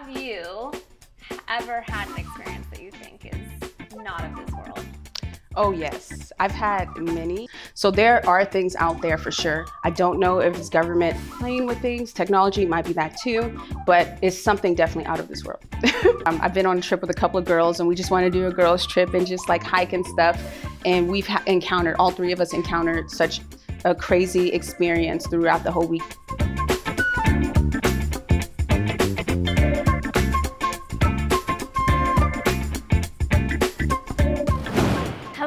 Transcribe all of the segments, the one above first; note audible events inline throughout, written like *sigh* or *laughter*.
Have you ever had an experience that you think is not of this world? Oh, yes. I've had many. So there are things out there for sure. I don't know if it's government playing with things. Technology might be that too, but it's something definitely out of this world. *laughs* um, I've been on a trip with a couple of girls and we just want to do a girls' trip and just like hike and stuff. And we've ha- encountered, all three of us encountered such a crazy experience throughout the whole week.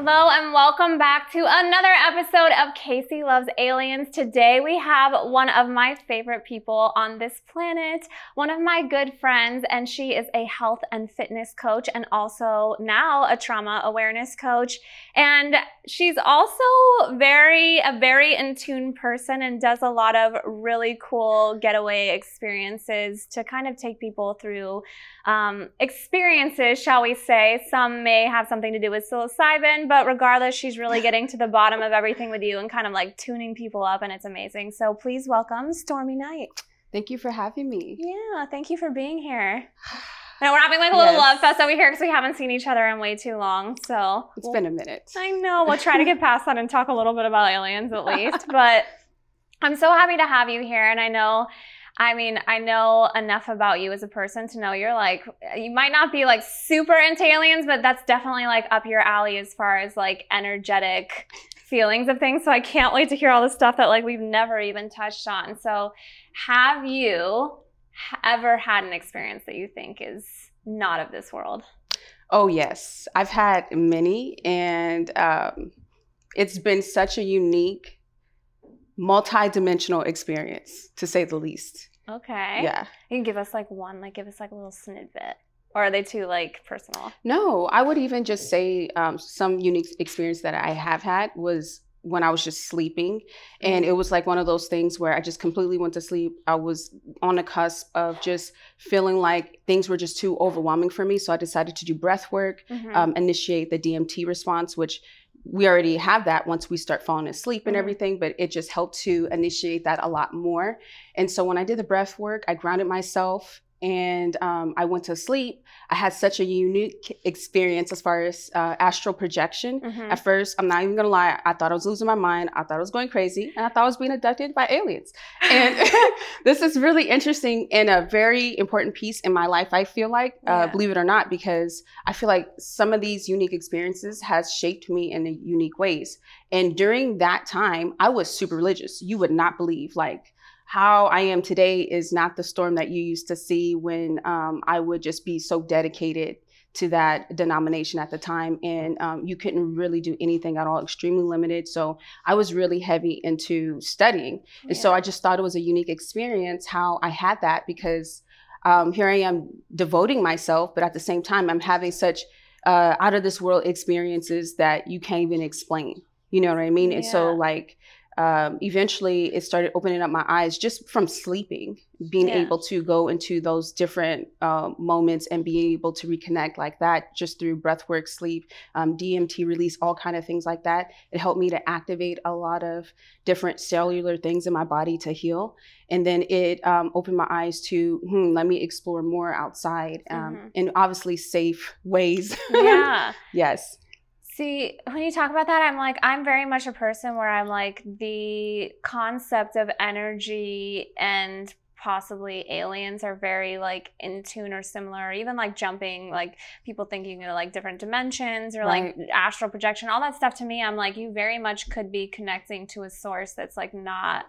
Hello and welcome back to another episode of Casey Loves Aliens. Today we have one of my favorite people on this planet, one of my good friends, and she is a health and fitness coach and also now a trauma awareness coach. And she's also very, a very in tune person and does a lot of really cool getaway experiences to kind of take people through um, experiences, shall we say. Some may have something to do with psilocybin, but regardless, she's really *laughs* getting to the bottom of everything with you and kind of like tuning people up, and it's amazing. So please welcome Stormi Knight. Thank you for having me. Yeah, thank you for being here. *sighs* And we're having like a little Yes. love fest over here because we haven't seen each other in way too long. So It's we'll- been a minute. I know. We'll try to get *laughs* past that and talk a little bit about aliens at least. But *laughs* I'm so happy to have you here. And I know, I mean, I know enough about you as a person to know you're like, you might not be like super into aliens, but that's definitely like up your alley as far as like energetic feelings of things. So I can't wait to hear all the stuff that like we've never even touched on. So have you ever had an experience that you think is not of this world? Oh, yes. I've had many, and um, it's been such a unique, multi dimensional experience, to say the least. Okay. Yeah. You can give us like one, like give us like a little snippet. Or are they too like personal? No, I would even just say um, some unique experience that I have had was when I was just sleeping. And it was like one of those things where I just completely went to sleep. I was on the cusp of just feeling like things were just too overwhelming for me. So I decided to do breath work. Mhm. um, initiate the DMT response, which we already have that once we start falling asleep and Mhm. everything, but it just helped to initiate that a lot more. And so when I did the breath work, I grounded myself and um, I went to sleep. I had such a unique experience as far as uh, astral projection. Mhm. At first, I'm not even gonna lie, I thought I was losing my mind. I thought I was going crazy, and I thought I was being abducted by aliens. And *laughs* *laughs* this is really interesting and a very important piece in my life. I feel like, uh, Yeah. believe it or not, because I feel like some of these unique experiences has shaped me in unique ways. And during that time, I was super religious. You would not believe like how I am today is not the storm that you used to see when um, I would just be so dedicated to that denomination at the time and um, you couldn't really do anything at all extremely limited. So i was really heavy into studying. And so i just thought it was a unique experience how i had that because um, here i am devoting myself but at the same time i'm having such uh, out of this world experiences that you can't even explain. You know what i mean? And so like um, eventually it started opening up my eyes just from sleeping being Yeah. able to go into those different uh, moments and be able to reconnect like that just through breath work sleep um, dmt release all kind of things like that it helped me to activate a lot of different cellular things in my body to heal and then it um, opened my eyes to hmm, let me explore more outside um, Mhm. in obviously safe ways *laughs* yeah. yes See, when you talk about that, I'm like, I'm very much a person where I'm like, the concept of energy and possibly aliens are very like in tune or similar, or even like jumping, like people thinking of like different dimensions or like astral projection, all that stuff to me, I'm like, you very much could be connecting to a source that's like not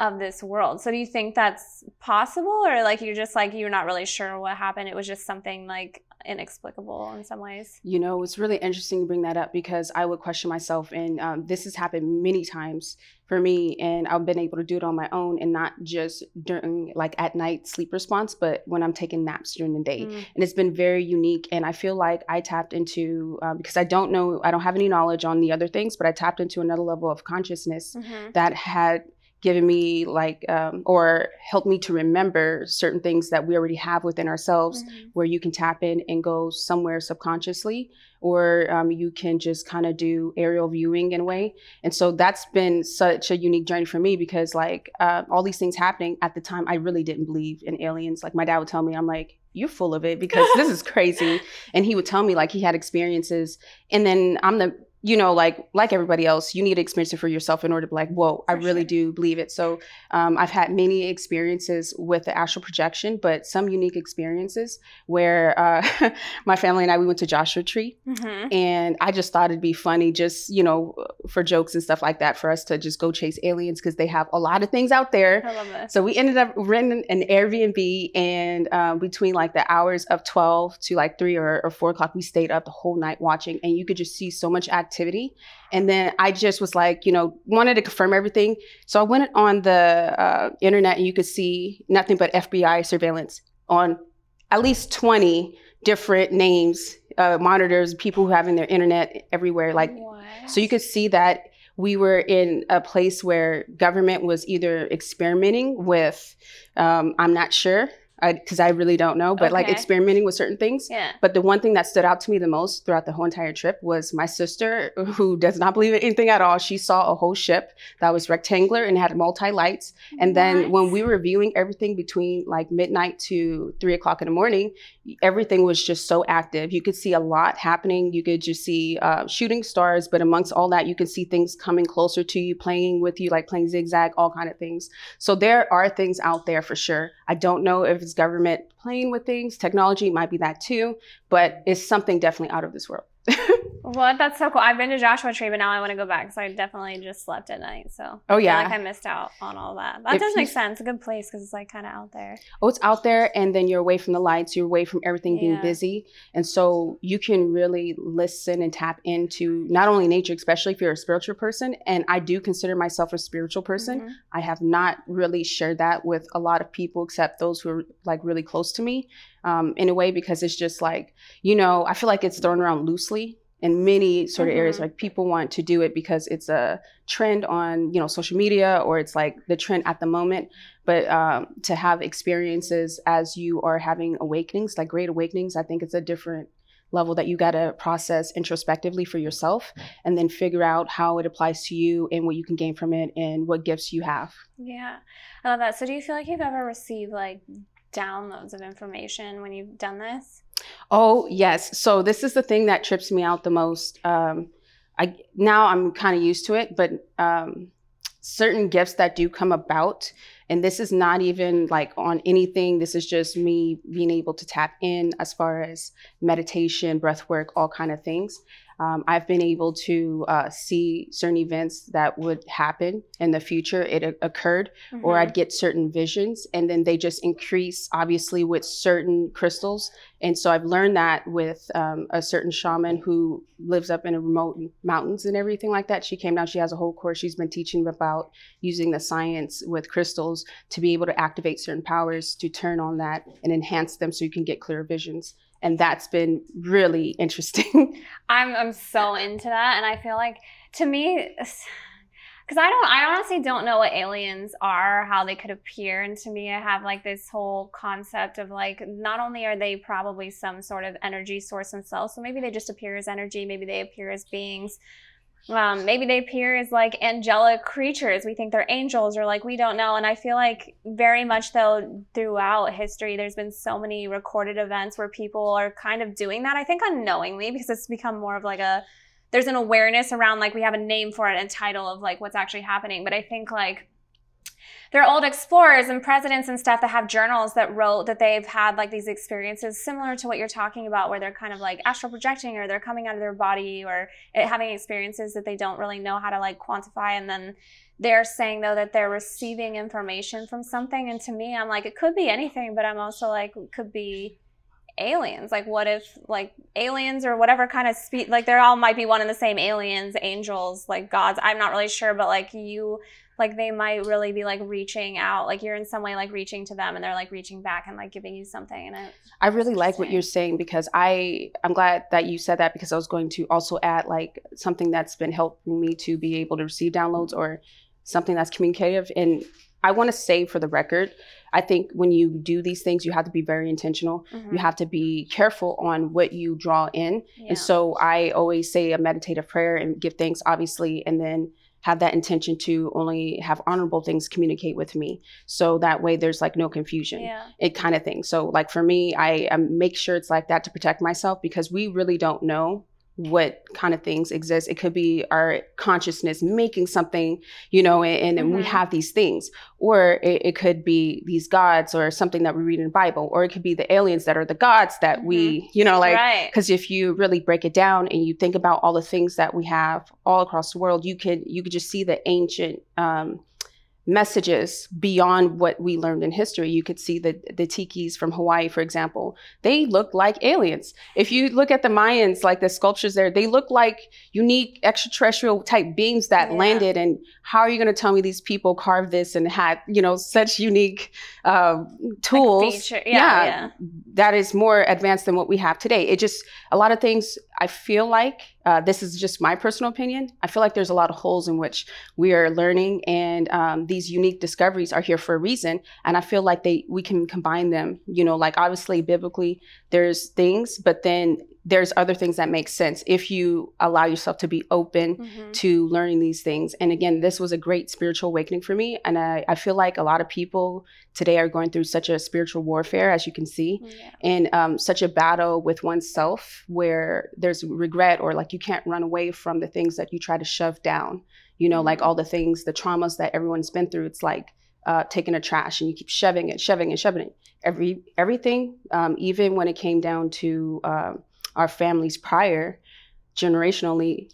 of this world. So do you think that's possible or like you're just like you're not really sure what happened? It was just something like inexplicable in some ways. You know, it's really interesting to bring that up because I would question myself, and um, this has happened many times for me, and I've been able to do it on my own and not just during like at night sleep response, but when I'm taking naps during the day. Mm. And it's been very unique, and I feel like I tapped into uh, because I don't know, I don't have any knowledge on the other things, but I tapped into another level of consciousness Mhm. that had given me like um, or helped me to remember certain things that we already have within ourselves mm-hmm. where you can tap in and go somewhere subconsciously or um, you can just kind of do aerial viewing in a way. And so that's been such a unique journey for me because like uh, all these things happening at the time i really didn't believe in aliens. Like my dad would tell me i'm like you're full of it because this is *laughs* crazy. And he would tell me like he had experiences. And then i'm the you know, like like everybody else, you need to experience it for yourself in order to be like, whoa, I really sure. do believe it. So um, I've had many experiences with the astral projection, but some unique experiences where uh, *laughs* my family and I we went to Joshua Tree, mm-hmm. and I just thought it'd be funny, just you know, for jokes and stuff like that, for us to just go chase aliens because they have a lot of things out there. I love. So we ended up renting an Airbnb, and um, between like the hours of twelve to like three or, or four o'clock, we stayed up the whole night watching, and you could just see so much activity activity. And then I just was like, you know, wanted to confirm everything. So I went on the uh, internet and you could see nothing but FBI surveillance on at least 20 different names, uh, monitors, people who having their internet everywhere. Like, what? so you could see that we were in a place where government was either experimenting with, um, I'm not sure, because I, I, really don't know, but okay. like experimenting with certain things. Yeah. But the one thing that stood out to me the most throughout the whole entire trip was my sister, *laughs* who does not believe in anything at all. She saw a whole ship that was rectangular and had multi lights. And then when we were viewing everything between like midnight to three o'clock in the morning, everything was just so active. You could see a lot happening. You could just see uh, shooting stars, but amongst all that, you could see things coming closer to you, playing with you, like playing zigzag, all kind of things. So there are things out there for sure. I don't know if it's government playing with things. Technology might be that too, but it's something definitely out of this world. *laughs* What? That's so cool. I've been to Joshua Tree, but now I want to go back. So I definitely just slept at night. So oh yeah, I like I missed out on all that. That if does make sense. A good place because it's like kind of out there. Oh, it's out there, and then you're away from the lights. You're away from everything being yeah. busy, and so you can really listen and tap into not only nature, especially if you're a spiritual person. And I do consider myself a spiritual person. Mm-hmm. I have not really shared that with a lot of people, except those who are like really close to me. Um, in a way, because it's just like you know, I feel like it's thrown around loosely in many sort of mm-hmm. areas like people want to do it because it's a trend on you know social media or it's like the trend at the moment. But um, to have experiences as you are having awakenings like great awakenings i think it's a different level that you got to process introspectively for yourself and then figure out how it applies to you and what you can gain from it and what gifts you have. Yeah. I love that. So do you feel like you've ever received like downloads of information when you've done this Oh yes. So this is the thing that trips me out the most. Um, I now I'm kind of used to it, but um, certain gifts that do come about, and this is not even like on anything. This is just me being able to tap in as far as meditation, breath work, all kind of things um, I've been able to uh, see certain events that would happen in the future. It occurred, mm-hmm. or I'd get certain visions, and then they just increase, obviously, with certain crystals. And so I've learned that with um, a certain shaman who lives up in a remote mountains and everything like that. She came down, she has a whole course. She's been teaching about using the science with crystals to be able to activate certain powers to turn on that and enhance them so you can get clear visions and that's been really interesting. *laughs* I'm I'm so into that, and I feel like to me. Because I don't, I honestly don't know what aliens are, how they could appear. And to me, I have like this whole concept of like, not only are they probably some sort of energy source themselves, so maybe they just appear as energy, maybe they appear as beings, um, maybe they appear as like angelic creatures. We think they're angels, or like we don't know. And I feel like very much though throughout history, there's been so many recorded events where people are kind of doing that. I think unknowingly because it's become more of like a there's an awareness around like we have a name for it and title of like what's actually happening. But I think like there are old explorers and presidents and stuff that have journals that wrote that they've had like these experiences similar to what you're talking about where they're kind of like astral projecting or they're coming out of their body or having experiences that they don't really know how to like quantify. And then they're saying though that they're receiving information from something. And to me i'm like it could be anything but i'm also like it could be aliens. Like what if like aliens or whatever kind of speed like they're all might be one and the same aliens angels like gods. I'm not really sure but like you like they might really be like reaching out like you're in some way like reaching to them and they're like reaching back and like giving you something and it i really like what you're saying because i i'm glad that you said that because i was going to also add like something that's been helping me to be able to receive downloads or something that's communicative. And I want to say for the record, I think when you do these things, you have to be very intentional. Mhm. You have to be careful on what you draw in. Yeah. And so I always say a meditative prayer and give thanks, obviously, and then have that intention to only have honorable things communicate with me. So that way there's like no confusion. yeah. It kind of thing. So like for me, I, I make sure it's like that to protect myself because we really don't know what kind of things exist. It could be our consciousness making something, you know, and, and we Mhm. have these things. Or it, it could be these gods or something that we read in the Bible. Or it could be the aliens that are the gods that we, you know, like right. because if you really break it down and you think about all the things that we have all across the world you could you could just see the ancient um, messages beyond what we learned in history you could see the the tikis from hawaii for example they look like aliens if you look at the mayans like the sculptures there they look like unique extraterrestrial type beings that Yeah. landed and how are you going to tell me these people carved this and had you know such unique uh, Like tools yeah, yeah. that is more advanced than what we have today. It just a lot of things. I feel like uh, this is just my personal opinion. I feel like there's a lot of holes in which we are learning, and um, these unique discoveries are here for a reason. And I feel like they we can combine them. You know, like obviously biblically, there's things, but then there's other things that make sense if you allow yourself to be open Mhm. to learning these things. And again, this was a great spiritual awakening for me. And I, I feel like a lot of people today are going through such a spiritual warfare, as you can see, Yeah. and um, such a battle with oneself where there's regret or like you can't run away from the things that you try to shove down. You know, like Mhm. all the things, the traumas that everyone's been through. It's like uh, taking a trash and you keep shoving it, shoving it, shoving it. Every everything, um, even when it came down to um, our families prior, generationally,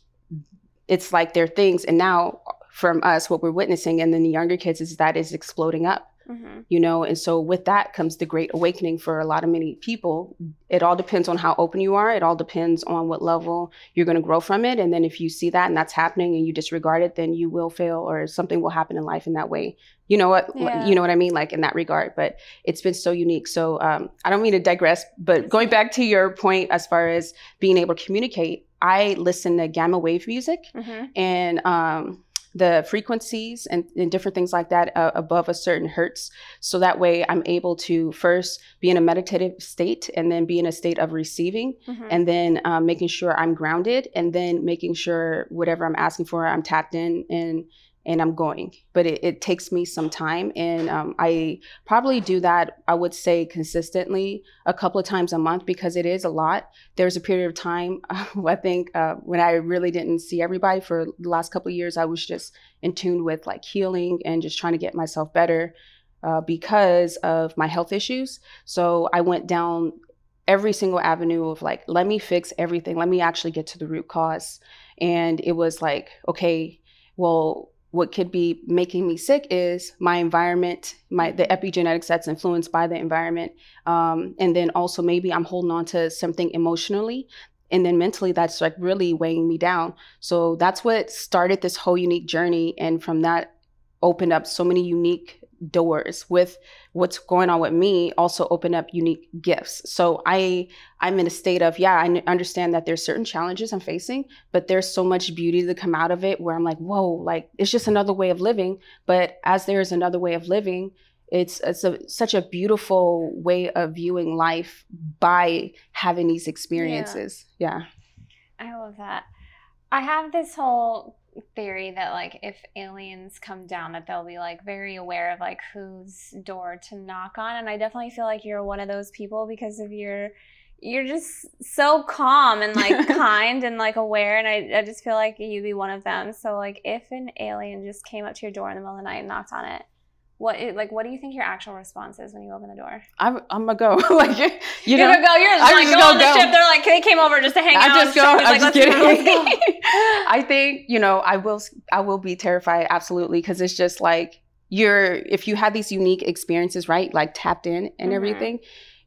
it's like they're things. And now from us, what we're witnessing, and then the younger kids is that is exploding up Mhm. you know and so with that comes the great awakening for a lot of many people. It all depends on how open you are. It all depends on what level you're going to grow from it. And then if you see that and that's happening and you disregard it then you will fail or something will happen in life in that way. You know what? Yeah. you know what i mean? Like in that regard. But it's been so unique. So um, i don't mean to digress but going back to your point as far as being able to communicate i listen to gamma wave music. Mhm. and um, the frequencies and, and different things like that uh, above a certain hertz. So that way I'm able to first be in a meditative state and then be in a state of receiving Mhm. and then um, making sure I'm grounded and then making sure whatever I'm asking for, I'm tapped in and and I'm going. But it, it takes me some time and um, I probably do that, I would say consistently a couple of times a month because it is a lot. There's a period of time *laughs* i think uh, when i really didn't see everybody for the last couple of years i was just in tune with like healing and just trying to get myself better uh, because of my health issues. So i went down every single avenue of like let me fix everything. Let me actually get to the root cause. And it was like okay well what could be making me sick is my environment my the epigenetics that's influenced by the environment um, and then also maybe i'm holding on to something emotionally and then mentally that's like really weighing me down. So that's what started this whole unique journey and from that opened up so many unique doors with what's going on with me also open up unique gifts. So i i'm in a state of yeah i understand that there's certain challenges i'm facing but there's so much beauty to come out of it where i'm like whoa like it's just another way of living. But as there's another way of living it's it's a, such a beautiful way of viewing life by having these experiences. Yeah, I love that. I have this whole theory that like if aliens come down that they'll be like very aware of like whose door to knock on and I definitely feel like you're one of those people because of your you're just so calm and like *laughs* kind and like aware and I, I just feel like you'd be one of them. So like if an alien just came up to your door in the middle of the night and knocked on it, what it, like what do you think your actual response is when you open the door? I'm, I'm gonna go *laughs* like you You're know gonna go. You're just I like just go on the go. ship. They're like they came over just to hang out. I out. just go- I'm like, just let's go, let's kidding. go. *laughs* *laughs* I think you know I will I will be terrified absolutely because it's just like you're if you have these unique experiences right like tapped in and Mhm. everything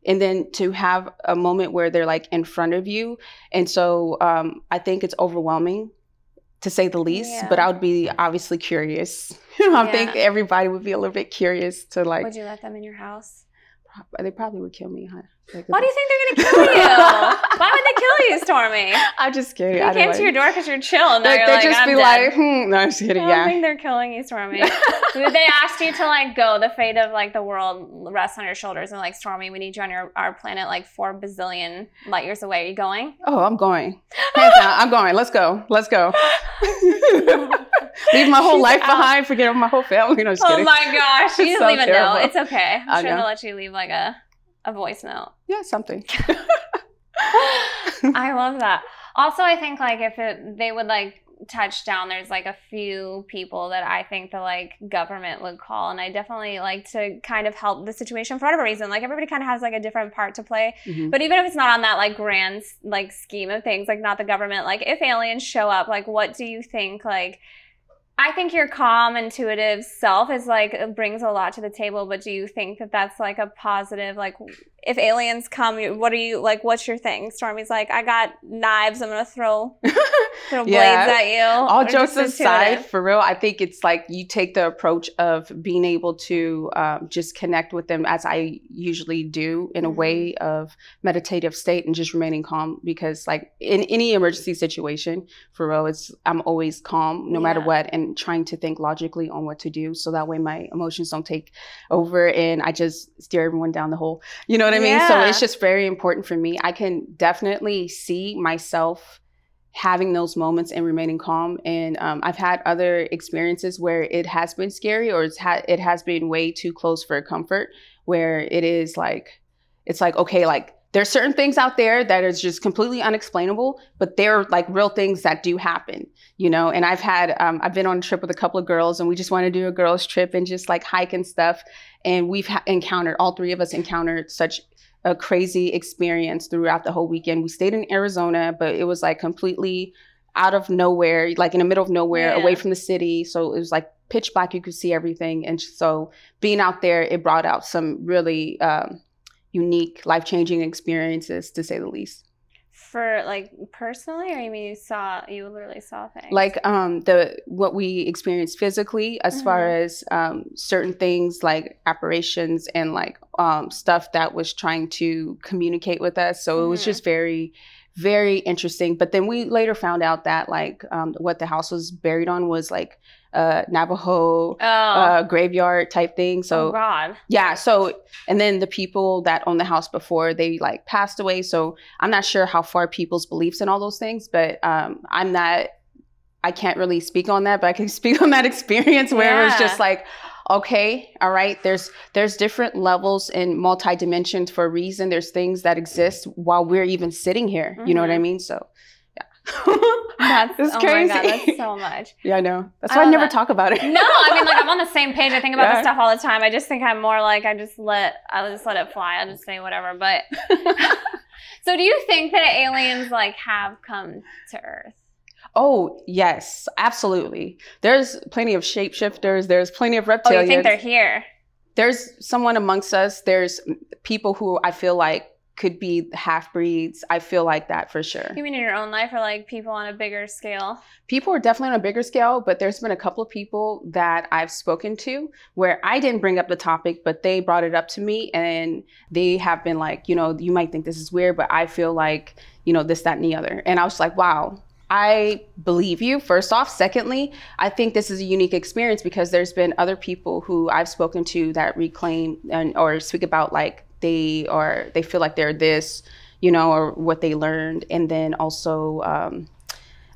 and then to have a moment where they're like in front of you and so um, I think it's overwhelming to say the least Yeah. but I would be obviously curious *laughs* I Yeah. think everybody would be a little bit curious to like Would you let them in your house? They probably would kill me. Huh? Like, Why do you think they're gonna kill you? *laughs* Why would they kill you, Stormi? I'm just kidding. They came to your door because you're chill. And like, they like, just be dead. like, hmm. no, I'm just kidding. I don't yeah. think they're killing you, Stormi. *laughs* they asked you to like go. The fate of like the world rests on your shoulders, and like Stormi, we need you on your our planet like four bazillion light years away. Are you going? Oh, I'm going. Hands down, I'm going. Let's go. Let's go. *laughs* Leave my whole She's life out. behind. Forget of my whole family. No, just oh kidding. my gosh, you so leave a note. It's okay. I'm sure they'll let you leave like a a voice note. Yeah, something. *laughs* *laughs* I love that. Also, I think like if it, they would like touch down, there's like a few people that I think the like government would call, and I definitely like to kind of help the situation for whatever reason. Like everybody kind of has like a different part to play, mm-hmm. but even if it's not on that like grand like scheme of things, like not the government, like if aliens show up, like what do you think like? I think your calm, intuitive self is like brings a lot to the table. But do you think that that's like a positive? Like, if aliens come, what are you like? What's your thing? Stormi's like, I got knives. I'm gonna throw *laughs* throw yeah. blades at you. All jokes aside, for real, I think it's like you take the approach of being able to um, just connect with them as I usually do in a mm-hmm. way of meditative state and just remaining calm. Because like in any emergency situation, for real, it's I'm always calm no yeah. matter what and trying to think logically on what to do so that way my emotions don't take over and I just steer everyone down the hole. You know what I mean? Yeah. So it's just very important for me. I can definitely see myself having those moments and remaining calm. And um, I've had other experiences where it has been scary or it's ha- it has been way too close for comfort, where it is like, it's like, okay, like there's certain things out there that is just completely unexplainable, but they're like real things that do happen, you know. And I've had, um, I've been on a trip with a couple of girls, and we just want to do a girls' trip and just like hike and stuff. And we've ha- encountered, all three of us encountered such a crazy experience throughout the whole weekend. We stayed in Arizona, but it was like completely out of nowhere, like in the middle of nowhere, yeah. away from the city. So it was like pitch black; you could see everything. And so being out there, it brought out some really um, unique, life changing experiences to say the least. For like personally, or you mean you saw you literally saw things? Like um the what we experienced physically, as mm-hmm. far as um, certain things like apparitions and like um, stuff that was trying to communicate with us. So mm-hmm. it was mm-hmm. just very very interesting. But then we later found out that like um, what the house was buried on was like uh, Navajo oh. uh, graveyard type thing. So oh God. Yeah. So and then the people that owned the house before they like passed away. So I'm not sure how far people's beliefs and all those things, but um, I'm not. I can't really speak on that, but I can *laughs* speak on that experience where yeah. it was just like, okay, all right, there's there's different levels and multi dimensions for a reason. There's things that exist while we're even sitting here. Mm-hmm. You know what I mm-hmm. mean? So yeah *laughs* that's it's oh crazy. god, that's so much. *laughs* yeah, I know. That's why I, I never that. talk about it. no, I mean like I'm on the *laughs* same page. I think about yeah. this stuff all the time. I just think I'm more like I just let I just let it fly. I just say whatever. But so do you think that aliens like have come to Earth? Oh, yes, absolutely. There's plenty of shapeshifters, there's plenty of reptilians. Oh, you think they're here? There's someone amongst us. There's people who I feel like could be half breeds. I feel like that for sure. You mean in your own life or like people on a bigger scale? People are definitely on a bigger scale, but there's been a couple of people that I've spoken to where I didn't bring up the topic, but they brought it up to me and they have been like, you know, you might think this is weird, but I feel like, you know, this, that, and the other. And I was like, wow, I believe you, first off. Secondly, I think this is a unique experience because there's been other people who I've spoken to that reclaim and or speak about like they are they feel like they're this you know or what they learned and then also um,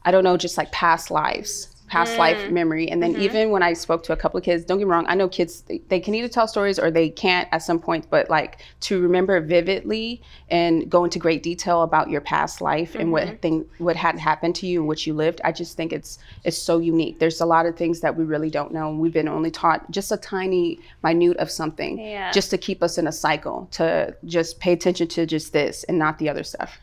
i don't know just like past lives past mm. life memory. And then mm-hmm. even when I spoke to a couple of kids, don't get me wrong, I know kids they, can either tell stories or they can't at some point, but like to remember vividly and go into great detail about your past life mm-hmm. and what mm-hmm. thing what had happened to you and what you lived, I just think it's it's so unique. There's a lot of things that we really don't know. We've been only taught just a tiny minute of something yeah. just to keep us in a cycle, to just pay attention to just this and not the other stuff.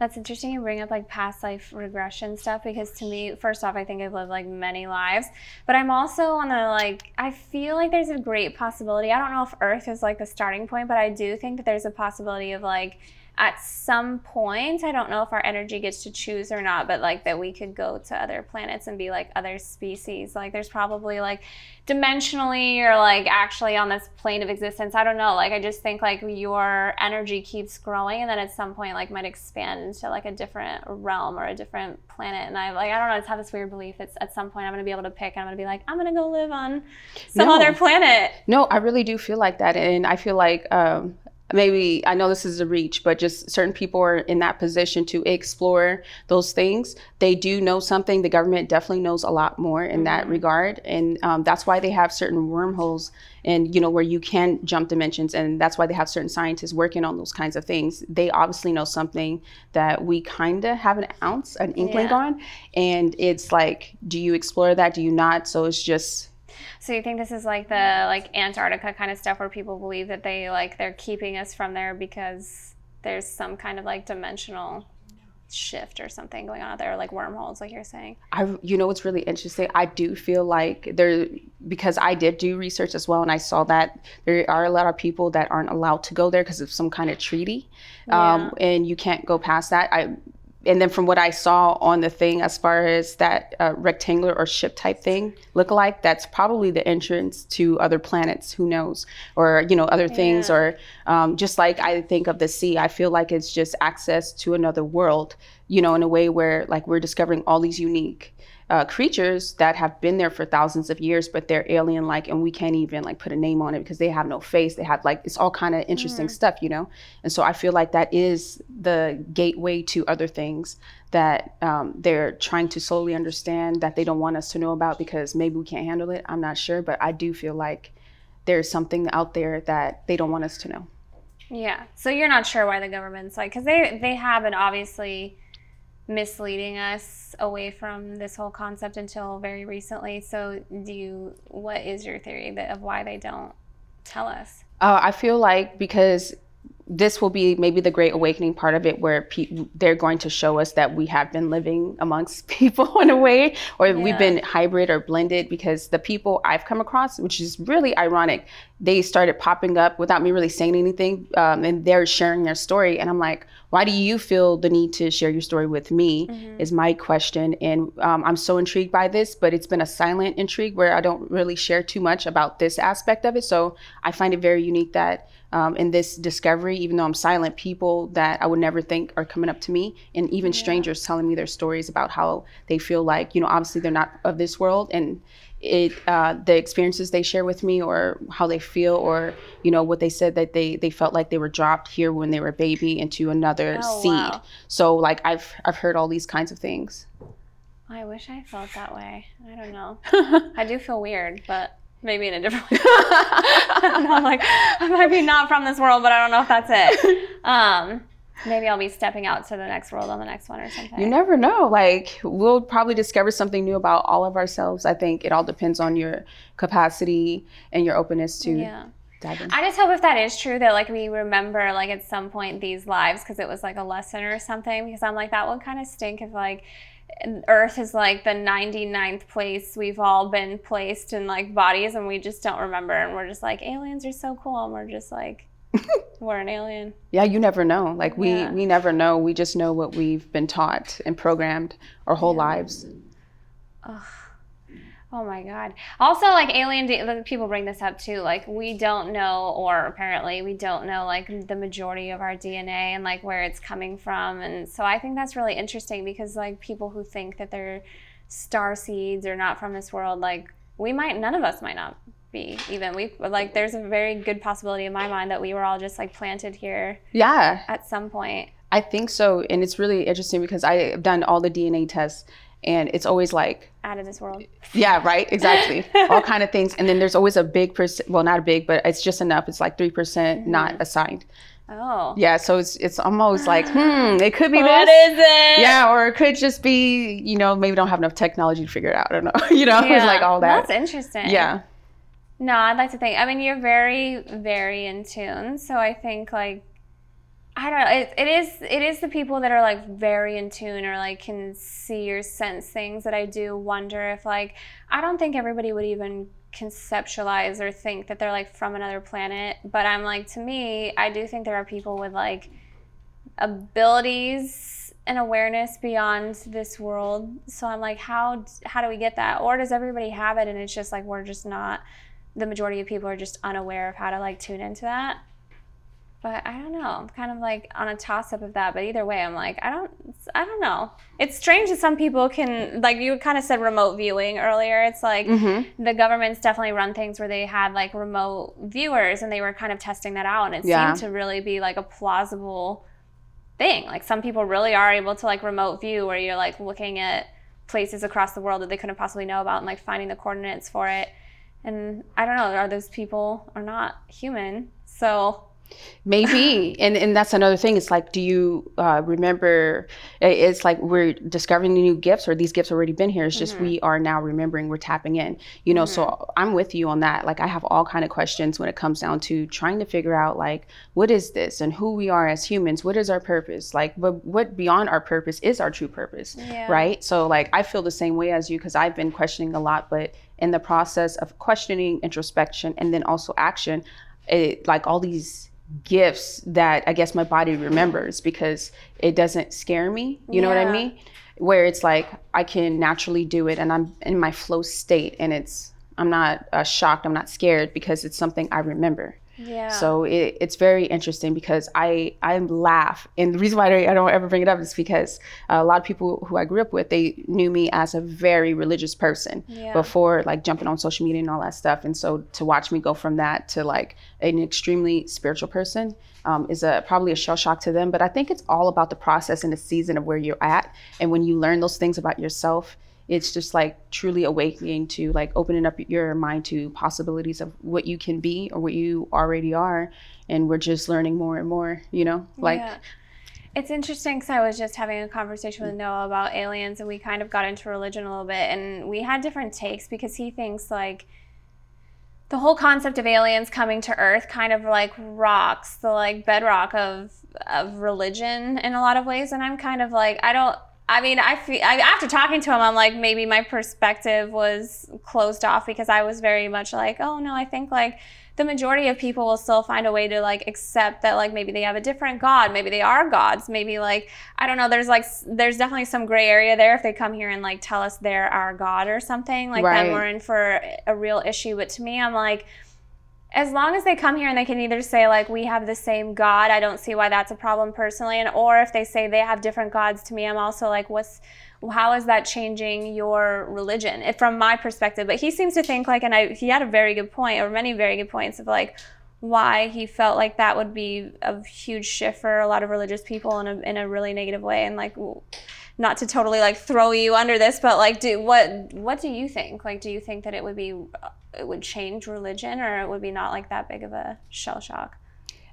That's interesting you bring up like past life regression stuff because to me, first off, I think I've lived like many lives, but I'm also on the like, I feel like there's a great possibility. I don't know if Earth is like the starting point, but I do think that there's a possibility of like, at some point, I don't know if our energy gets to choose or not, but like that we could go to other planets and be like other species. Like there's probably like dimensionally or like actually on this plane of existence. I don't know. Like I just think like your energy keeps growing and then at some point like might expand into like a different realm or a different planet. And I like I don't know, I just have this weird belief it's at some point I'm gonna be able to pick and I'm gonna be like, I'm gonna go live on some No. other planet. No, I really do feel like that. And I feel like um, maybe, I know this is a reach, but just certain people are in that position to explore those things. They do know something. The government definitely knows a lot more in that regard. And um, that's why they have certain wormholes and, you know, where you can jump dimensions. And that's why they have certain scientists working on those kinds of things. They obviously know something that we kind of have an ounce, an inkling Yeah. on. And it's like, do you explore that? Do you not? So it's just, So you think this is like the like Antarctica kind of stuff where people believe that they like they're keeping us from there because there's some kind of like dimensional shift or something going on out there, like wormholes, like you're saying. I, you know, what's really interesting. I do feel like there, because I did do research as well, and I saw that there are a lot of people that aren't allowed to go there because of some kind of treaty, um, and you can't go past that. I, and then from what I saw on the thing, as far as that uh, rectangular or ship type thing look like, that's probably the entrance to other planets. Who knows? Or you know, other things, Yeah. or um, just like I think of the sea, I feel like it's just access to another world. You know, in a way where like we're discovering all these unique uh, creatures that have been there for thousands of years, but they're alien like, and we can't even like put a name on it because they have no face. They have like, it's all kind of interesting stuff, you know? And so I feel like that is the gateway to other things that um, they're trying to slowly understand that they don't want us to know about because maybe we can't handle it. I'm not sure, but I do feel like there's something out there that they don't want us to know. Yeah. So you're not sure why the government's like because they they have an obviously misleading us away from this whole concept until very recently. So do you what is your theory of why they don't tell us? Uh, I feel like because this will be maybe the great awakening part of it where pe- they're going to show us that we have been living amongst *laughs* people in a way or Yeah. we've been hybrid or blended because the people i've come across which is really ironic they started popping up without me really saying anything um, and they're sharing their story and i'm like why do you feel the need to share your story with me is my question and um, i'm so intrigued by this but it's been a silent intrigue where i don't really share too much about this aspect of it so i find it very unique that um, in this discovery, even though I'm silent, people that I would never think are coming up to me, and even strangers telling me their stories about how they feel like, you know, obviously they're not of this world, and it uh, the experiences they share with me, or how they feel, or you know what they said that they they felt like they were dropped here when they were a baby into another Oh, seed. wow. So like I've I've heard all these kinds of things. I wish I felt that way. I don't know. *laughs* I do feel weird, but maybe in a different *laughs* way. I don't know, like I might be not from this world, but I don't know if that's it. *laughs* Um, maybe I'll be stepping out to the next world on the next one or something. You never know. Like we'll probably discover something new about all of ourselves. I think it all depends on your capacity and your openness to yeah. I just hope if that is true that like we remember like at some point these lives because it was like a lesson or something because I'm like that would kind of stink if like Earth is like the 99th place we've all been placed in like bodies and we just don't remember and we're just like aliens are so cool and we're just like *laughs* we're an alien. Yeah, you never know. Like we Yeah. we never know. We just know what we've been taught and programmed our whole lives. Oh my god. Also, like alien, D- like, people bring this up too. Like we don't know, or apparently we don't know, like the majority of our DNA and like where it's coming from. And so I think that's really interesting because like people who think that they're star seeds or not from this world, like we might, none of us might not be even. We like there's a very good possibility in my mind that we were all just like planted here Yeah, at some point. I think so. And it's really interesting because I've done all the DNA tests and it's always like Out of this world. yeah, right, exactly. *laughs* all kind of things. And then there's always a big percent well not a big, but it's just enough. It's like three percent not assigned. Oh. Yeah, so it's it's almost like, *gasps* hmm, it could be What this. is it? Yeah, or it could just be, you know, maybe don't have enough technology to figure it out. I don't know. *laughs* you know, it's like all that. That's interesting. Yeah. No, I'd like to think. I mean, you're very, very in tune. So I think like, I don't know. It, it is. It is the people that are like very in tune or like can see or sense things that I do wonder if like I don't think everybody would even conceptualize or think that they're like from another planet. But I'm like to me, I do think there are people with like abilities and awareness beyond this world. So I'm like, how how do we get that? Or does everybody have it and it's just like we're just not the majority of people are just unaware of how to like tune into that? But I don't know. I'm kind of like on a toss up of that. But either way, I'm like, I don't, I don't know. It's strange that some people can, like you kind of said, remote viewing earlier. It's like mm-hmm. the government's definitely run things where they had like remote viewers, and they were kind of testing that out, and it yeah. seemed to really be like a plausible thing. Like some people really are able to like remote view, where you're like looking at places across the world that they couldn't possibly know about, and like finding the coordinates for it. And I don't know, are those people are not human? So Maybe, *sighs* and and that's another thing. It's like, do you uh, remember? It's like we're discovering new gifts, or these gifts already been here. It's just mm-hmm. we are now remembering. We're tapping in. You know, mm-hmm. so I'm with you on that. Like I have all kind of questions when it comes down to trying to figure out like what is this and who we are as humans. What is our purpose? Like, but what beyond our purpose is our true purpose, yeah. right? So like I feel the same way as you because I've been questioning a lot, but in the process of questioning, introspection, and then also action, it like all these gifts that I guess my body remembers because it doesn't scare me. You yeah. know what I mean? Where it's like I can naturally do it and I'm in my flow state and it's I'm not uh, shocked, I'm not scared because it's something I remember. Yeah. So it, it's very interesting because I I laugh, and the reason why I don't ever bring it up is because a lot of people who I grew up with they knew me as a very religious person yeah. before like jumping on social media and all that stuff, and so to watch me go from that to like an extremely spiritual person um, is a probably a shell shock to them. But I think it's all about the process and the season of where you're at, and when you learn those things about yourself it's just like truly awakening to like opening up your mind to possibilities of what you can be or what you already are and we're just learning more and more you know like yeah. It's interesting because I was just having a conversation with Noah about aliens, and we kind of got into religion a little bit, and we had different takes because he thinks like the whole concept of aliens coming to Earth kind of like rocks the like bedrock of of religion in a lot of ways, and I'm kind of like I don't I mean, I feel I, after talking to him, I'm like maybe my perspective was closed off because I was very much like, oh no, I think like the majority of people will still find a way to like accept that like maybe they have a different god, maybe they are gods, maybe like I don't know. There's like there's definitely some gray area there if they come here and like tell us they're our god or something. Like right. then we're in for a real issue. But to me, I'm like as long as they come here and they can either say like we have the same god i don't see why that's a problem personally and or if they say they have different gods to me i'm also like what's how is that changing your religion? If, from my perspective but he seems to think like and I, he had a very good point or many very good points of like why he felt like that would be a huge shift for a lot of religious people in a, in a really negative way and like not to totally like throw you under this but like do what what do you think like do you think that it would be it would change religion or it would be not like that big of a shell shock?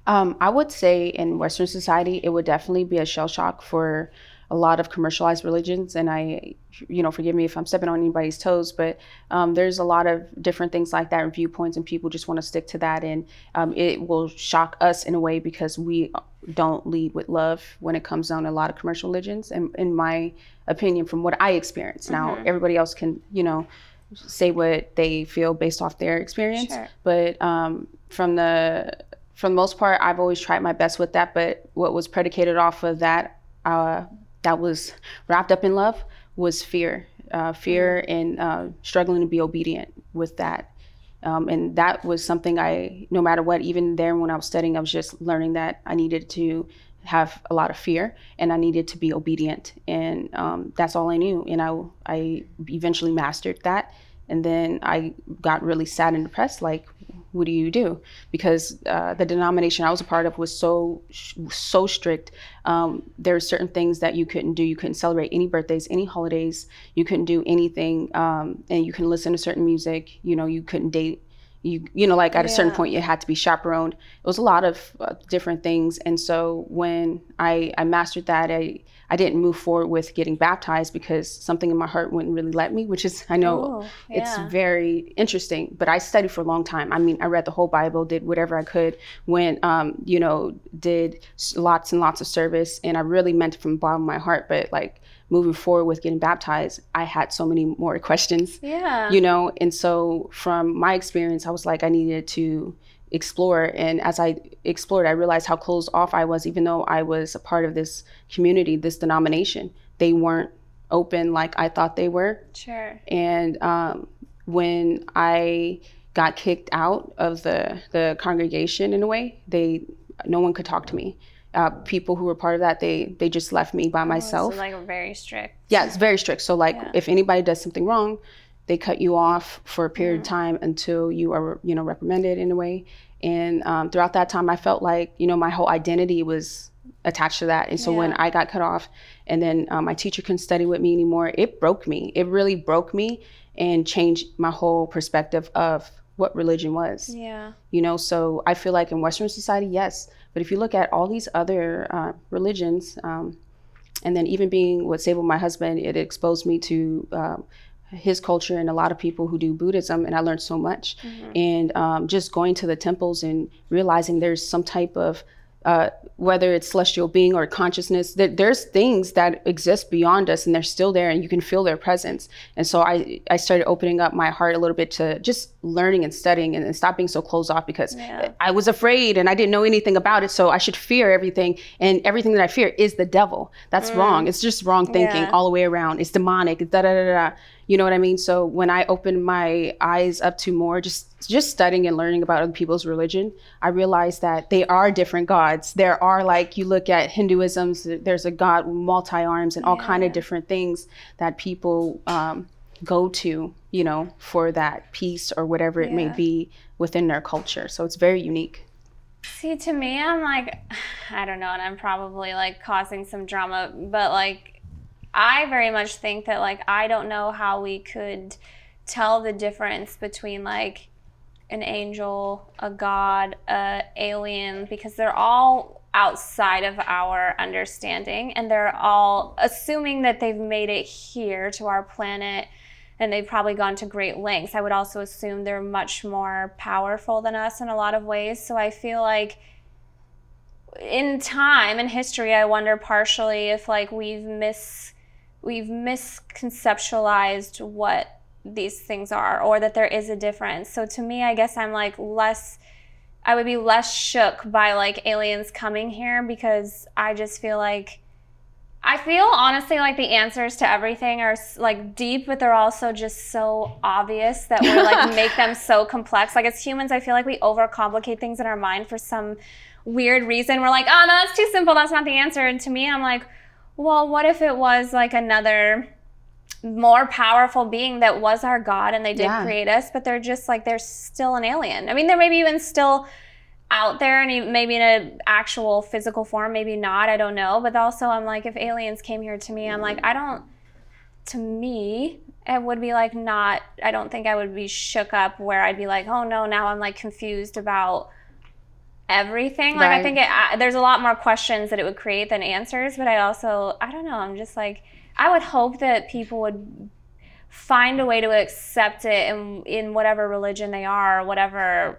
Um, I would say in Western society, it would definitely be a shell shock for a lot of commercialized religions. And I, you know, forgive me if I'm stepping on anybody's toes, but um, there's a lot of different things like that and viewpoints, and people just want to stick to that. And um, it will shock us in a way because we don't lead with love when it comes down to a lot of commercial religions. And in my opinion, from what I experienced, mm-hmm. now everybody else can, you know, say what they feel based off their experience. Sure. But um, from the from the most part, I've always tried my best with that. But what was predicated off of that, uh, that was wrapped up in love, was fear, uh, fear, mm-hmm. and uh, struggling to be obedient with that. Um, and that was something I, no matter what, even there when I was studying, I was just learning that I needed to have a lot of fear and I needed to be obedient. And um, that's all I knew. And I, I eventually mastered that. And then I got really sad and depressed. Like, what do you do? Because uh, the denomination I was a part of was so so strict. Um, there are certain things that you couldn't do. You couldn't celebrate any birthdays, any holidays. You couldn't do anything, um, and you can listen to certain music. You know, you couldn't date you you know like at a certain point you had to be chaperoned. It was a lot of uh, different things. And so when i i mastered that i i didn't move forward with getting baptized because something in my heart wouldn't really let me which is i know Ooh, yeah. it's very interesting. But i studied for a long time. I mean i read the whole bible did whatever i could went um you know did lots and lots of service. And i really meant it from the bottom of my heart. But like moving forward with getting baptized, I had so many more *laughs* questions. Yeah. You know, and so from my experience, I was like, I needed to explore. And as I explored, I realized how closed off I was, even though I was a part of this community, this denomination. They weren't open like I thought they were. Sure. And um, when I got kicked out of the the congregation in a way, they no one could talk to me. Uh, people who were part of that, they they just left me by myself. Oh, so like very strict. Yeah, it's very strict. So like, Yeah. if anybody does something wrong, they cut you off for a period of Mhm. time until you are you know reprimanded in a way. And um, throughout that time, I felt like you know my whole identity was attached to that. And so when I got cut off, and then um, my teacher couldn't study with me anymore, it broke me. It really broke me and changed my whole perspective of what religion was Yeah. you know so i feel like in western society yes but if you look at all these other uh, religions um, and then even being with Sable, my husband it exposed me to um, his culture and a lot of people who do buddhism and i learned so much Mhm. and um, just going to the temples and realizing there's some type of uh, whether it's celestial being or consciousness that there's things that exist beyond us and they're still there and you can feel their presence. And so i i started opening up my heart a little bit to just learning and studying and, and stop being so closed off because Yeah. i was afraid and i didn't know anything about it. So i should fear everything and everything that i fear is the devil. That's Mm. wrong. It's just wrong thinking Yeah. all the way around. It's demonic. Da da da da you know what i mean? So when i opened my eyes up to more just just studying and learning about other people's religion i realized that they are different gods. There are like you look at hinduism there's a god with multi arms and all kind of different things that people um, go to you know for that peace or whatever it may be within their culture. So it's very unique. See, to me, I'm like, *sighs* I don't know, and I'm probably like causing some drama, but like, I very much think that like, I don't know how we could tell the difference between like an angel, a god, a alien, because they're all outside of our understanding and they're all assuming that they've made it here to our planet and they've probably gone to great lengths. I would also assume they're much more powerful than us in a lot of ways. So I feel like in time in history, I wonder partially if like we've mis we've misconceptualized what these things are or that there is a difference. So to me, I guess I'm like less I would be less shook by like aliens coming here because I just feel like I feel honestly like the answers to everything are like deep, but they're also just so obvious that we're like *laughs* make them so complex. Like as humans, I feel like we overcomplicate things in our mind for some weird reason. We're like, oh no, that's too simple. That's not the answer. And to me, I'm like, well, what if it was like another more powerful being that was our God and they did Yeah. create us, but they're just like they're still an alien. I mean, they're maybe even still out there and maybe in an actual physical form, maybe not. I don't know. But also, I'm like, if aliens came here to me, I'm like, I don't. To me, it would be like not. I don't think I would be shook up where I'd be like, oh no, now I'm like confused about everything. Like I think it, I, there's a lot more questions that it would create than answers. But I also, I don't know. I'm just like, I would hope that people would find a way to accept it in in whatever religion they are, whatever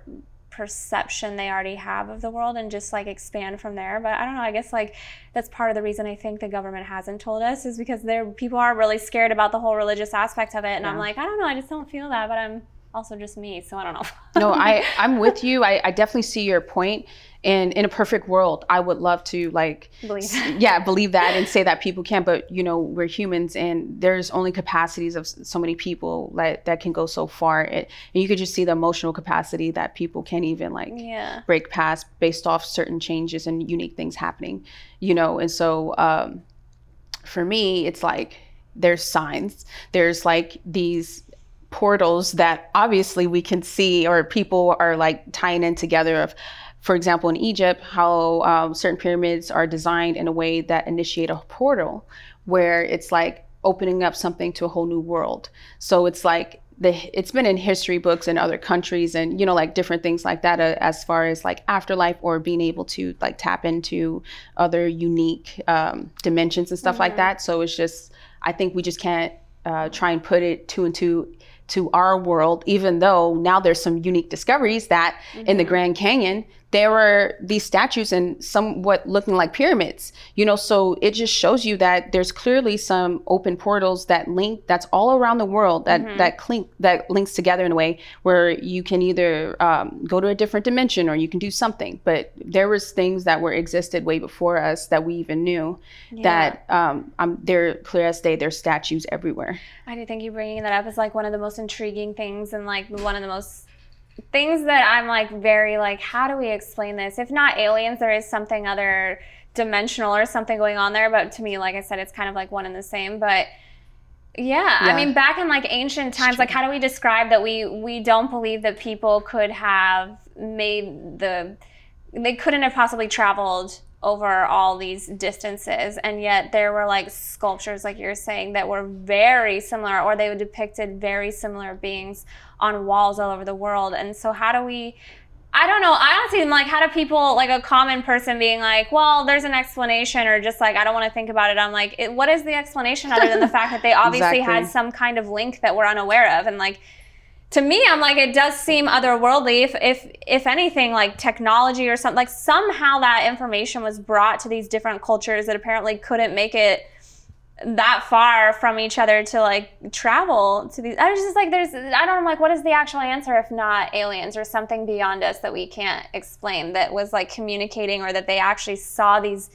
perception they already have of the world and just like expand from there but i don't know i guess like that's part of the reason i think the government hasn't told us is because there people are really scared about the whole religious aspect of it and i'm like i don't know i just don't feel that but i'm also just me so i don't know. No i *laughs* i'm with you. I, I definitely see your point. And in a perfect world i would love to like believe *laughs* yeah believe that and say that people can't but you know we're humans and there's only capacities of so many people that that can go so far. And, and you could just see the emotional capacity that people can't even like yeah. break past based off certain changes and unique things happening you know? And so um for me it's like there's signs. There's like these portals that obviously we can see or people are like tying in together of for example in egypt how um, certain pyramids are designed in a way that initiate a portal where it's like opening up something to a whole new world so it's like the it's been in history books in other countries and you know like different things like that uh, as far as like afterlife or being able to like tap into other unique um, dimensions and stuff like Mhm. that so it's just i think we just can't uh, try and put it two and two to our world even though now there's some unique discoveries that in the Mhm. grand canyon there were these statues and somewhat looking like pyramids you know so it just shows you that there's clearly some open portals that link that's all around the world that mm-hmm. that link that links together in a way where you can either um, go to a different dimension or you can do something but there was things that were existed way before us that we even knew yeah. that um, um they're clear as day there's statues everywhere i do think you bringing that up is like one of the most intriguing things and like one of the most things that I'm like very like, how do we explain this? If not aliens, there is something other dimensional or something going on there. But to me, like I said, it's kind of like one and the same. But yeah, yeah. I mean, back in like ancient times, like how do we describe that we we don't believe that people could have made the they couldn't have possibly traveled over all these distances and yet there were like sculptures like you're saying that were very similar or they depicted very similar beings on walls all over the world and so how do we I don't know. I don't see like how do people like a common person being like, well, there's an explanation, or just like I don't want to think about it. I'm like, it, what is the explanation other than the fact that they *laughs* obviously exactly. had some kind of link that we're unaware of, and like to me, I'm like, it does seem otherworldly. If if if anything, like technology or something, like somehow that information was brought to these different cultures that apparently couldn't make it that far from each other to like travel to these. I was just like, there's, I don't know, like, what is the actual answer if not aliens or something beyond us that we can't explain that was like communicating or that they actually saw these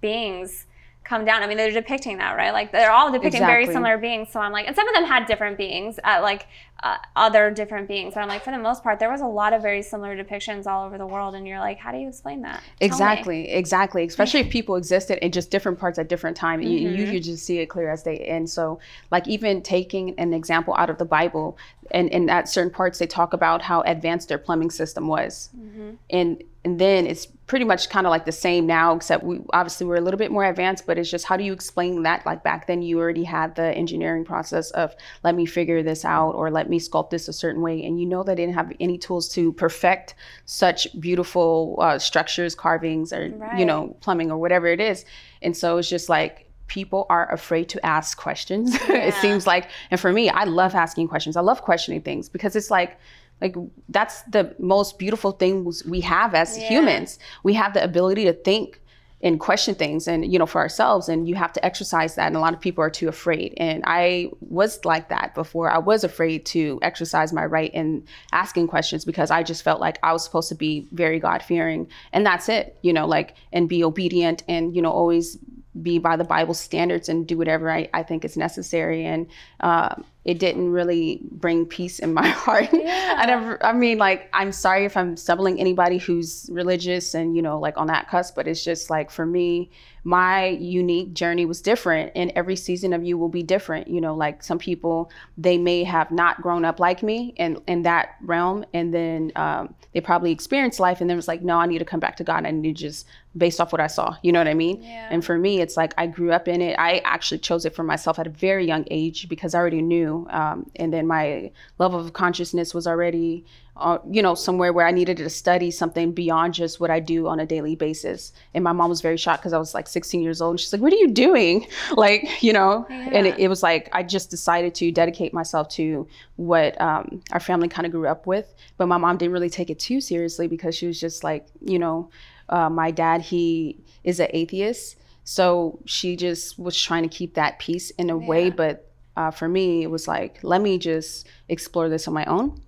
beings come down. I mean, they're depicting that, right? Like they're all depicting exactly. very similar beings. So I'm like, and some of them had different beings, at like uh, other different beings. But I'm like, for the most part, there was a lot of very similar depictions all over the world. And you're like, how do you explain that? Exactly, exactly. Especially if people existed in just different parts at different time, mm-hmm. you, you, you just see it clear as day. And so, like even taking an example out of the Bible, and, and at certain parts they talk about how advanced their plumbing system was, mm-hmm. and and then it's pretty much kind of like the same now except we obviously we're a little bit more advanced but it's just how do you explain that like back then you already had the engineering process of let me figure this out or let me sculpt this a certain way and you know they didn't have any tools to perfect such beautiful uh, structures carvings or right. you know plumbing or whatever it is and so it's just like people are afraid to ask questions *laughs* yeah. it seems like and for me i love asking questions i love questioning things because it's like like that's the most beautiful things we have as yeah. humans. We have the ability to think and question things and you know for ourselves and you have to exercise that and a lot of people are too afraid and i was like that before i was afraid to exercise my right in asking questions because i just felt like i was supposed to be very god fearing and that's it you know like and be obedient and you know always be by the bible standards and do whatever i, I think is necessary and uh, it didn't really bring peace in my *laughs* heart. Yeah. I never, I mean, like, I'm sorry if I'm stumbling anybody who's religious and, you know, like on that cusp, but it's just like for me, my unique journey was different and every season of you will be different you know like some people they may have not grown up like me in in that realm and then um, they probably experienced life and then was like no i need to come back to god i need to just based off what i saw you know what i mean yeah. and for me it's like i grew up in it i actually chose it for myself at a very young age because i already knew um, and then my level of consciousness was already uh, you know, somewhere where I needed to study something beyond just what I do on a daily basis. And my mom was very shocked because I was like 16 years old. And she's like, "What are you doing?" *laughs* Like, you know. Yeah. And it, it, was like I just decided to dedicate myself to what um, our family kind of grew up with. But my mom didn't really take it too seriously because she was just like, you know, uh, my dad he is an atheist, so she just was trying to keep that peace in a yeah. way. But uh, for me, it was like, let me just explore this on my own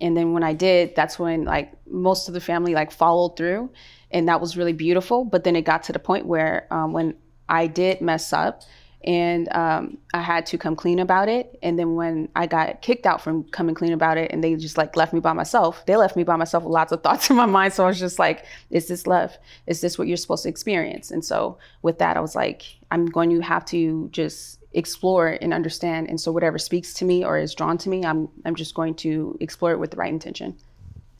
and then when i did that's when like most of the family like followed through and that was really beautiful but then it got to the point where um, when i did mess up and um, i had to come clean about it and then when i got kicked out from coming clean about it and they just like left me by myself they left me by myself with lots of *laughs* thoughts in my mind so i was just like is this love is this what you're supposed to experience and so with that i was like i'm going to have to just explore and understand. And so whatever speaks to me or is drawn to me, I'm I'm just going to explore it with the right intention.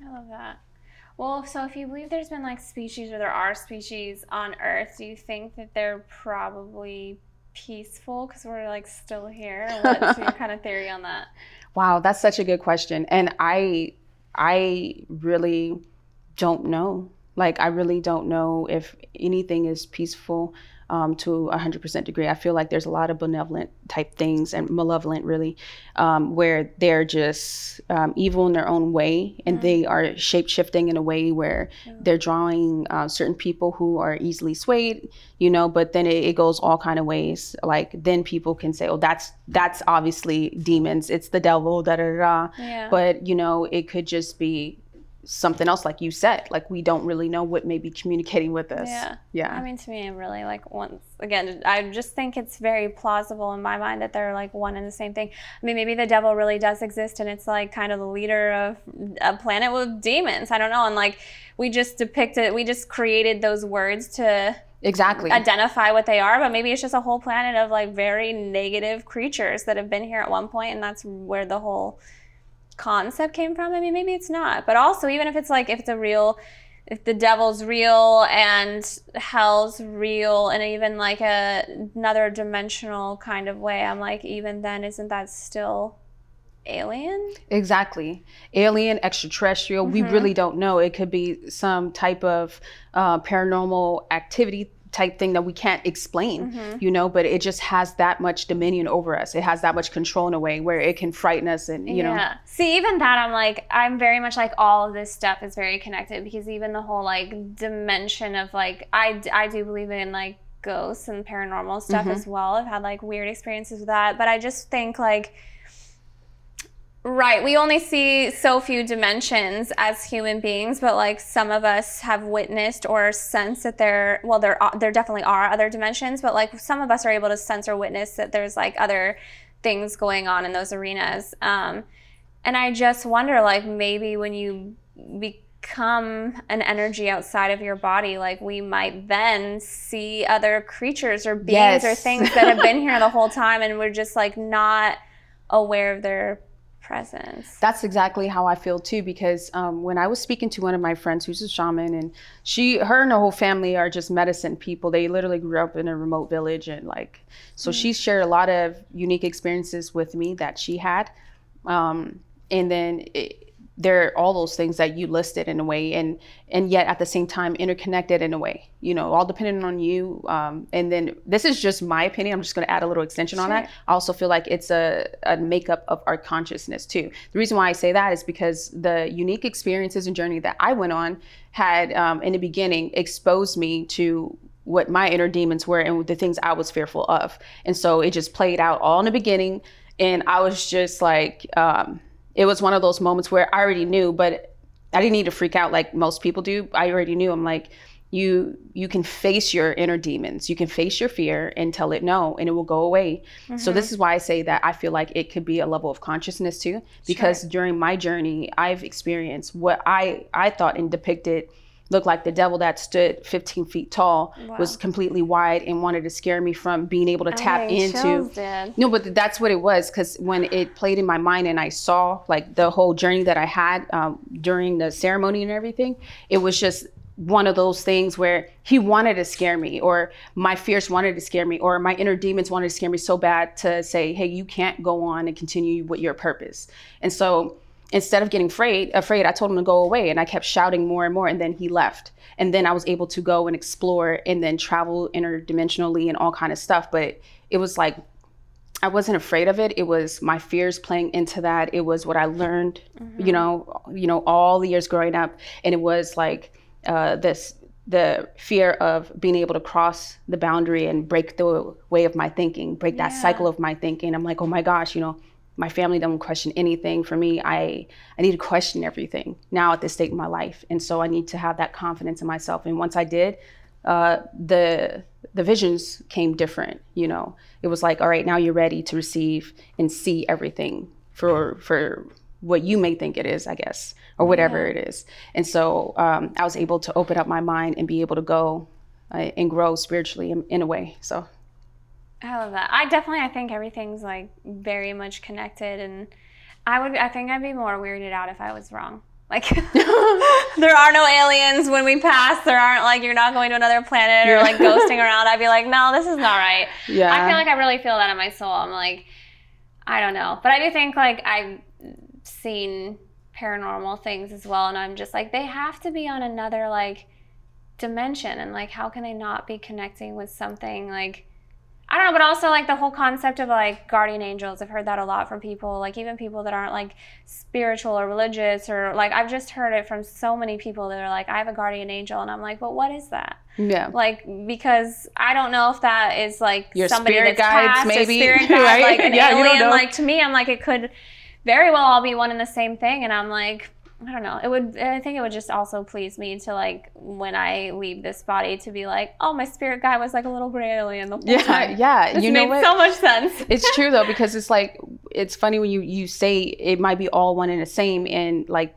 I love that. Well, so if you believe there's been like species or there are species on Earth, do you think that they're probably peaceful because we're like still here? *laughs* What's your kind of theory on that? Wow, that's such a good question. And I I really don't know. Like I really don't know if anything is peaceful um, to a hundred percent degree. I feel like there's a lot of benevolent type things and malevolent really, um, where they're just um, evil in their own way and Mm. they are shape shifting in a way where they're drawing uh, certain people who are easily swayed, you know. But then it, it goes all kind of ways. Like then people can say, "Oh, that's that's obviously demons. It's the devil." Da da da. da. Yeah. But you know, it could just be something else, like you said. Like we don't really know what may be communicating with us. Yeah. Yeah. I mean, to me, i really, like once again, I just think it's very plausible in my mind that they're like one and the same thing. I mean, maybe the devil really does exist, and it's like kind of the leader of a planet with demons. I don't know, and like we just depicted, we just created those words to exactly. identify what they are, but maybe it's just a whole planet of like very negative creatures that have been here at one point, and that's where the whole concept came from. I mean, maybe it's not, but also even if it's like if it's a real, if the devil's real and hell's real, and even like a another dimensional kind of way, I'm like, even then, isn't that still alien? Exactly. Alien, extraterrestrial, we Mhm. really don't know. It could be some type of uh, paranormal activity type thing that we can't explain, Mhm. you know, but it just has that much dominion over us. It has that much control in a way where it can frighten us and, you know. Yeah. See, even that, I'm like, I'm very much like all of this stuff is very connected because even the whole like dimension of like, I, I do believe in like ghosts and paranormal stuff Mhm. as well. I've had like weird experiences with that, but I just think like, right, we only see so few dimensions as human beings, but like some of us have witnessed or sensed that there, well, there are, there definitely are other dimensions, but like some of us are able to sense or witness that there's like other things going on in those arenas. Um, and I just wonder, like, maybe when you become an energy outside of your body, like, we might then see other creatures or beings or things that have been *laughs* here the whole time, and we're just like not aware of their presence. That's exactly how I feel too. Because um, when I was speaking to one of my friends who's a shaman, and she, her, and her whole family are just medicine people. They literally grew up in a remote village, and like, so she shared a lot of unique experiences with me that she had. Um, and then it, there are all those things that you listed in a way, and and yet at the same time interconnected in a way. You know, all depending on you. Um, and then this is just my opinion. I'm just going to add a little extension on that. I also feel like it's a, a makeup of our consciousness too. The reason why I say that is because the unique experiences and journey that I went on had um, in the beginning exposed me to what my inner demons were and the things I was fearful of. And so it just played out all in the beginning. And I was just like, um, it was one of those moments where I already knew, but I didn't need to freak out like most people do. I already knew. I'm like, you you can face your inner demons. You can face your fear and tell it no, and it will go away. So mm-hmm. this is why I say that I feel like it could be a level of consciousness too, because during my journey, I've experienced what I I thought and depicted looked like the devil that stood 15 feet tall was completely wide and wanted to scare me from being able to tap Dang, into no, but that's what it was because when it played in my mind and I saw like the whole journey that I had um, during the ceremony and everything, it was just one of those things where he wanted to scare me, or my fears wanted to scare me, or my inner demons wanted to scare me so bad to say, "Hey, you can't go on and continue with your purpose." And so instead of getting afraid, afraid, I told him to go away, and I kept shouting more and more, and then he left. And then I was able to go and explore, and then travel interdimensionally and all kind of stuff. But it was like I wasn't afraid of it. It was my fears playing into that. It was what I learned, you know, you know, all the years growing up, and it was like uh, this the fear of being able to cross the boundary and break the way of my thinking, break that cycle of my thinking. I'm like, oh my gosh, you know, my family don't question anything. For me, I I need to question everything now at this state in my life, and so I need to have that confidence in myself. And once I did, uh, the the visions came different. You know, it was like, all right, now you're ready to receive and see everything for for what you may think it is, I guess, or whatever Yeah. it is. And so um, I was able to open up my mind and be able to go uh, and grow spiritually in, in a way. So I love that. I definitely, I think everything's like very much connected, and I would, I think I'd be more weirded out if I was wrong. Like, *laughs* *laughs* there are no aliens when we pass. There aren't like you're not going to another planet or like *laughs* ghosting around. I'd be like, no, this is not right. yeah, I feel like I really feel that in my soul. I'm like, I don't know, but I do think like I've seen paranormal things as well, and I'm just like, they have to be on another like dimension and like how can they not be connecting with something like I don't know, but also like the whole concept of like guardian angels. I've heard that a lot from people, like even people that aren't like spiritual or religious or like I've just heard it from so many people that are like, I have a guardian angel, and I'm like, but what is that? Yeah. Like because I don't know if that is like Your somebody spirit that's guides, past, maybe, a spirit *laughs* guide, right? like an *laughs* Yeah, you alien. Like to me, I'm like it could very well all be one and the same thing, and I'm like. I don't know. It would. I think it would just also please me to like when I leave this body to be like, oh, my spirit guy was like a little gray alien the whole Yeah, time. yeah. *laughs* This you know what? so much sense. *laughs* it's true though because it's like it's funny when you you say it might be all one and the same and like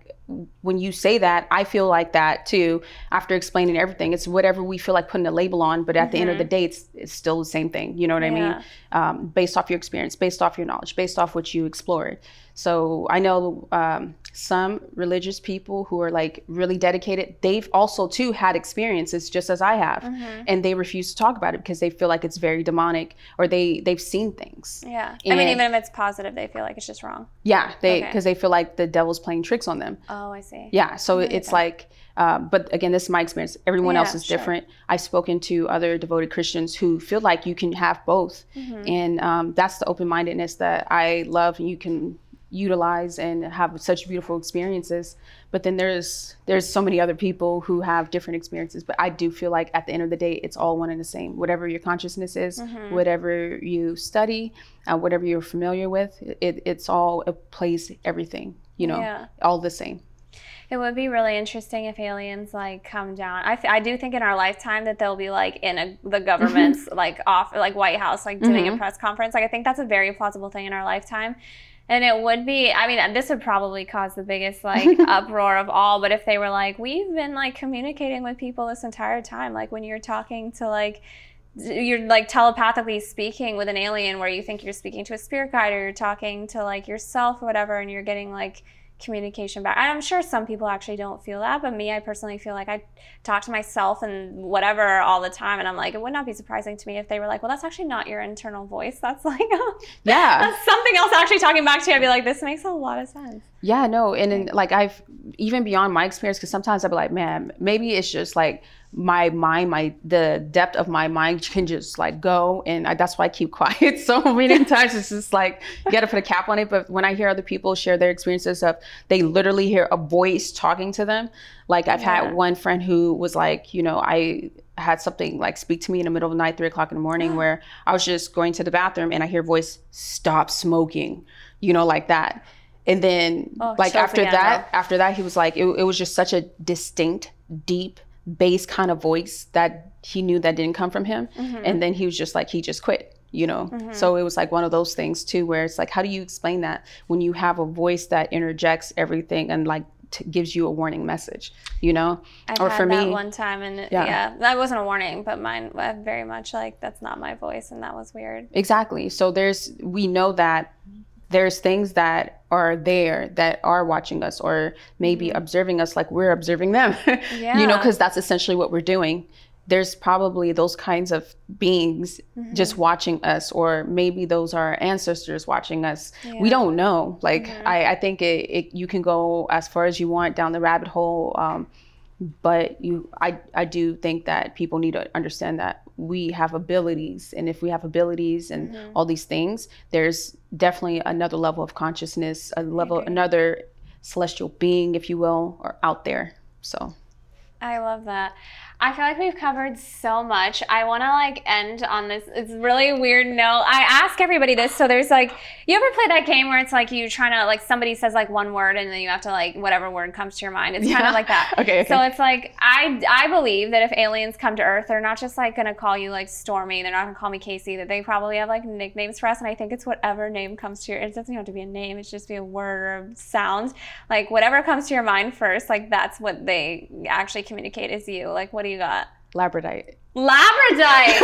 when you say that i feel like that too after explaining everything it's whatever we feel like putting a label on but at the end of the day it's, it's still the same thing you know what i mean um, based off your experience based off your knowledge based off what you explored so i know um, some religious people who are like really dedicated they've also too had experiences just as i have Mm-hmm. and they refuse to talk about it because they feel like it's very demonic or they they've seen things Yeah. I mean, even if it's positive, they feel like it's just wrong. yeah, they Okay. because they feel like the devil's playing tricks on them. Oh, I see. Yeah, so I it's like, um, but again, this is my experience. Everyone else is sure. different. I've spoken to other devoted Christians who feel like you can have both, Mhm. and um, that's the open mindedness that I love. And you can utilize and have such beautiful experiences. But then there's there's so many other people who have different experiences. But I do feel like at the end of the day, it's all one and the same. Whatever your consciousness is, Mhm. whatever you study, uh, whatever you're familiar with, it, it's all it plays everything. You know, Yeah. all the same. It would be really interesting if aliens like come down. I, th- I do think in our lifetime that they'll be like in a, the government's *laughs* like off like White House like doing a Mhm. press conference. Like I think that's a very plausible thing in our lifetime. And it would be I mean this would probably cause the biggest *laughs* like uproar of all, but if they were like we've been like communicating with people this entire time like when you're talking to like you're like telepathically speaking with an alien where you think you're speaking to a spirit guide or you're talking to like yourself or whatever and you're getting like communication back. And I'm sure some people actually don't feel that, but me, I personally feel like I talk to myself and whatever all the time. And I'm like, it would not be surprising to me if they were like, well, that's actually not your internal voice. That's *laughs* like, Yeah. *laughs* that's something else actually talking back to you. I'd be like, this makes a lot of sense. Yeah, no, and then like I've even beyond my experience, because sometimes I'd be like, man, maybe it's just like my mind, my the depth of my mind can just like go, and I, that's why I keep *laughs* quiet so many *laughs* times. It's just like you got to put a cap on it. But when I hear other people share their experiences of they literally hear a voice talking to them, like I've Yeah. had one friend who was like, you know, I had something like speak to me in the middle of the night, three o'clock in the morning, *gasps* where I was just going to the bathroom and I hear a voice, stop smoking, you know, like that. And then Oh, like after that, after that, he was like, it, it was just such a distinct, deep bass kind of voice that he knew that didn't come from him. Mm-hmm. And then he was just like, he just quit, you know? So it was like one of those things too, where it's like, how do you explain that when you have a voice that interjects everything and like t- gives you a warning message, you know? I've or had for that me- one time, and Yeah. yeah. that wasn't a warning, but mine uh, very much like that's not my voice, and that was weird. Exactly. So there's we know that there's things that are there that are watching us or maybe observing us like we're observing them. yeah. *laughs* you know, Mm-hmm. Because that's essentially what we're doing. There's probably those kinds of beings Mm-hmm. just watching us, or maybe those are ancestors watching us. We Yeah. Mm-hmm. don't know. Like I, I think it, it, you can go as far as you want down the rabbit hole. Um, but you I, I do think that people need to understand that we have abilities and if we have abilities and Mm-hmm. all these things there's definitely another level of consciousness a level another celestial being if you will or out there so I love that. I feel like we've covered so much. I want to like end on this. It's really weird note. I ask everybody this. So there's like, you ever play that game where it's like you trying to like somebody says like one word and then you have to like whatever word comes to your mind. It's kind of like that. *laughs* Okay, okay. So it's like I I believe that if aliens come to Earth, they're not just like gonna call you like Stormi. They're not gonna call me Casey. That they probably have like nicknames for us. And I think it's whatever name comes to your. It doesn't have to be a name. It's just be a word or a sound. Like whatever comes to your mind first. Like that's what they actually communicate is you. Like what do you got? labradorite Labradorite. *laughs*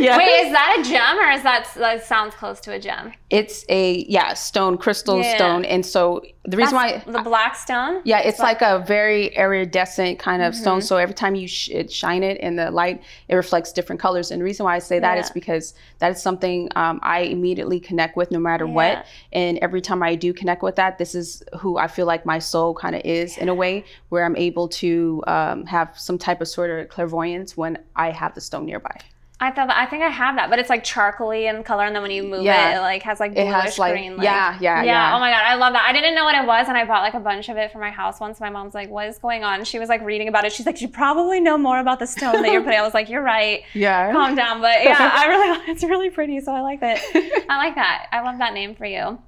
yeah. Wait, is that a gem or is that that sounds close to a gem? It's a yeah stone, crystal Yeah. stone, and so the reason why the black stone. Yeah, it's like a very iridescent kind of stone. Mhm. So every time you sh- it shine it in the light, it reflects different colors. And the reason why I say that is Yeah. because that is something um, I immediately connect with no matter Yeah. what. And every time I do connect with that, this is who I feel like my soul kind of is in a way where I'm able to um, have some type of sort of clairvoyance when I have the stone nearby. I thought I think I have that, but it's like charcoaly in color, and then when you move Yeah. it, it like has like bluish has like green. Like, yeah, yeah, yeah. Oh my god, I love that. I didn't know what it was, and I bought like a bunch of it for my house once. My mom's like, "What is going on?" She was like reading about it. She's like, "You probably know more about the stone that you're putting." I was like, "You're right. yeah. Calm down." But yeah, *laughs* I really, it's really pretty, so I like it. *laughs* I like that. I love that name for you.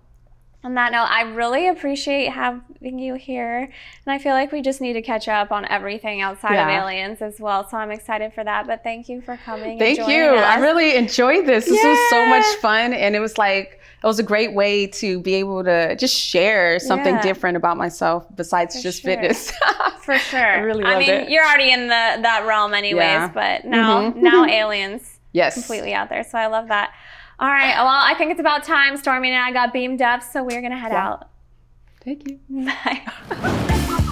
On that note, I really appreciate having you here. And I feel like we just need to catch up on everything outside of aliens as well. So I'm excited for that. But thank you for coming. Thank you. I really enjoyed this. This was so much fun. And it was like, it was a great way to be able to just share something Yeah. different about myself besides For just sure. fitness. *laughs* For sure. I really I mean, it. you're already in the that realm anyways, Yeah. but now Mhm. now *laughs* aliens yes. completely out there. So I love that. All right. Well, I think it's about time. Stormi and I got beamed up, so we're gonna head Yeah. out. Thank you. *laughs* Bye. *laughs*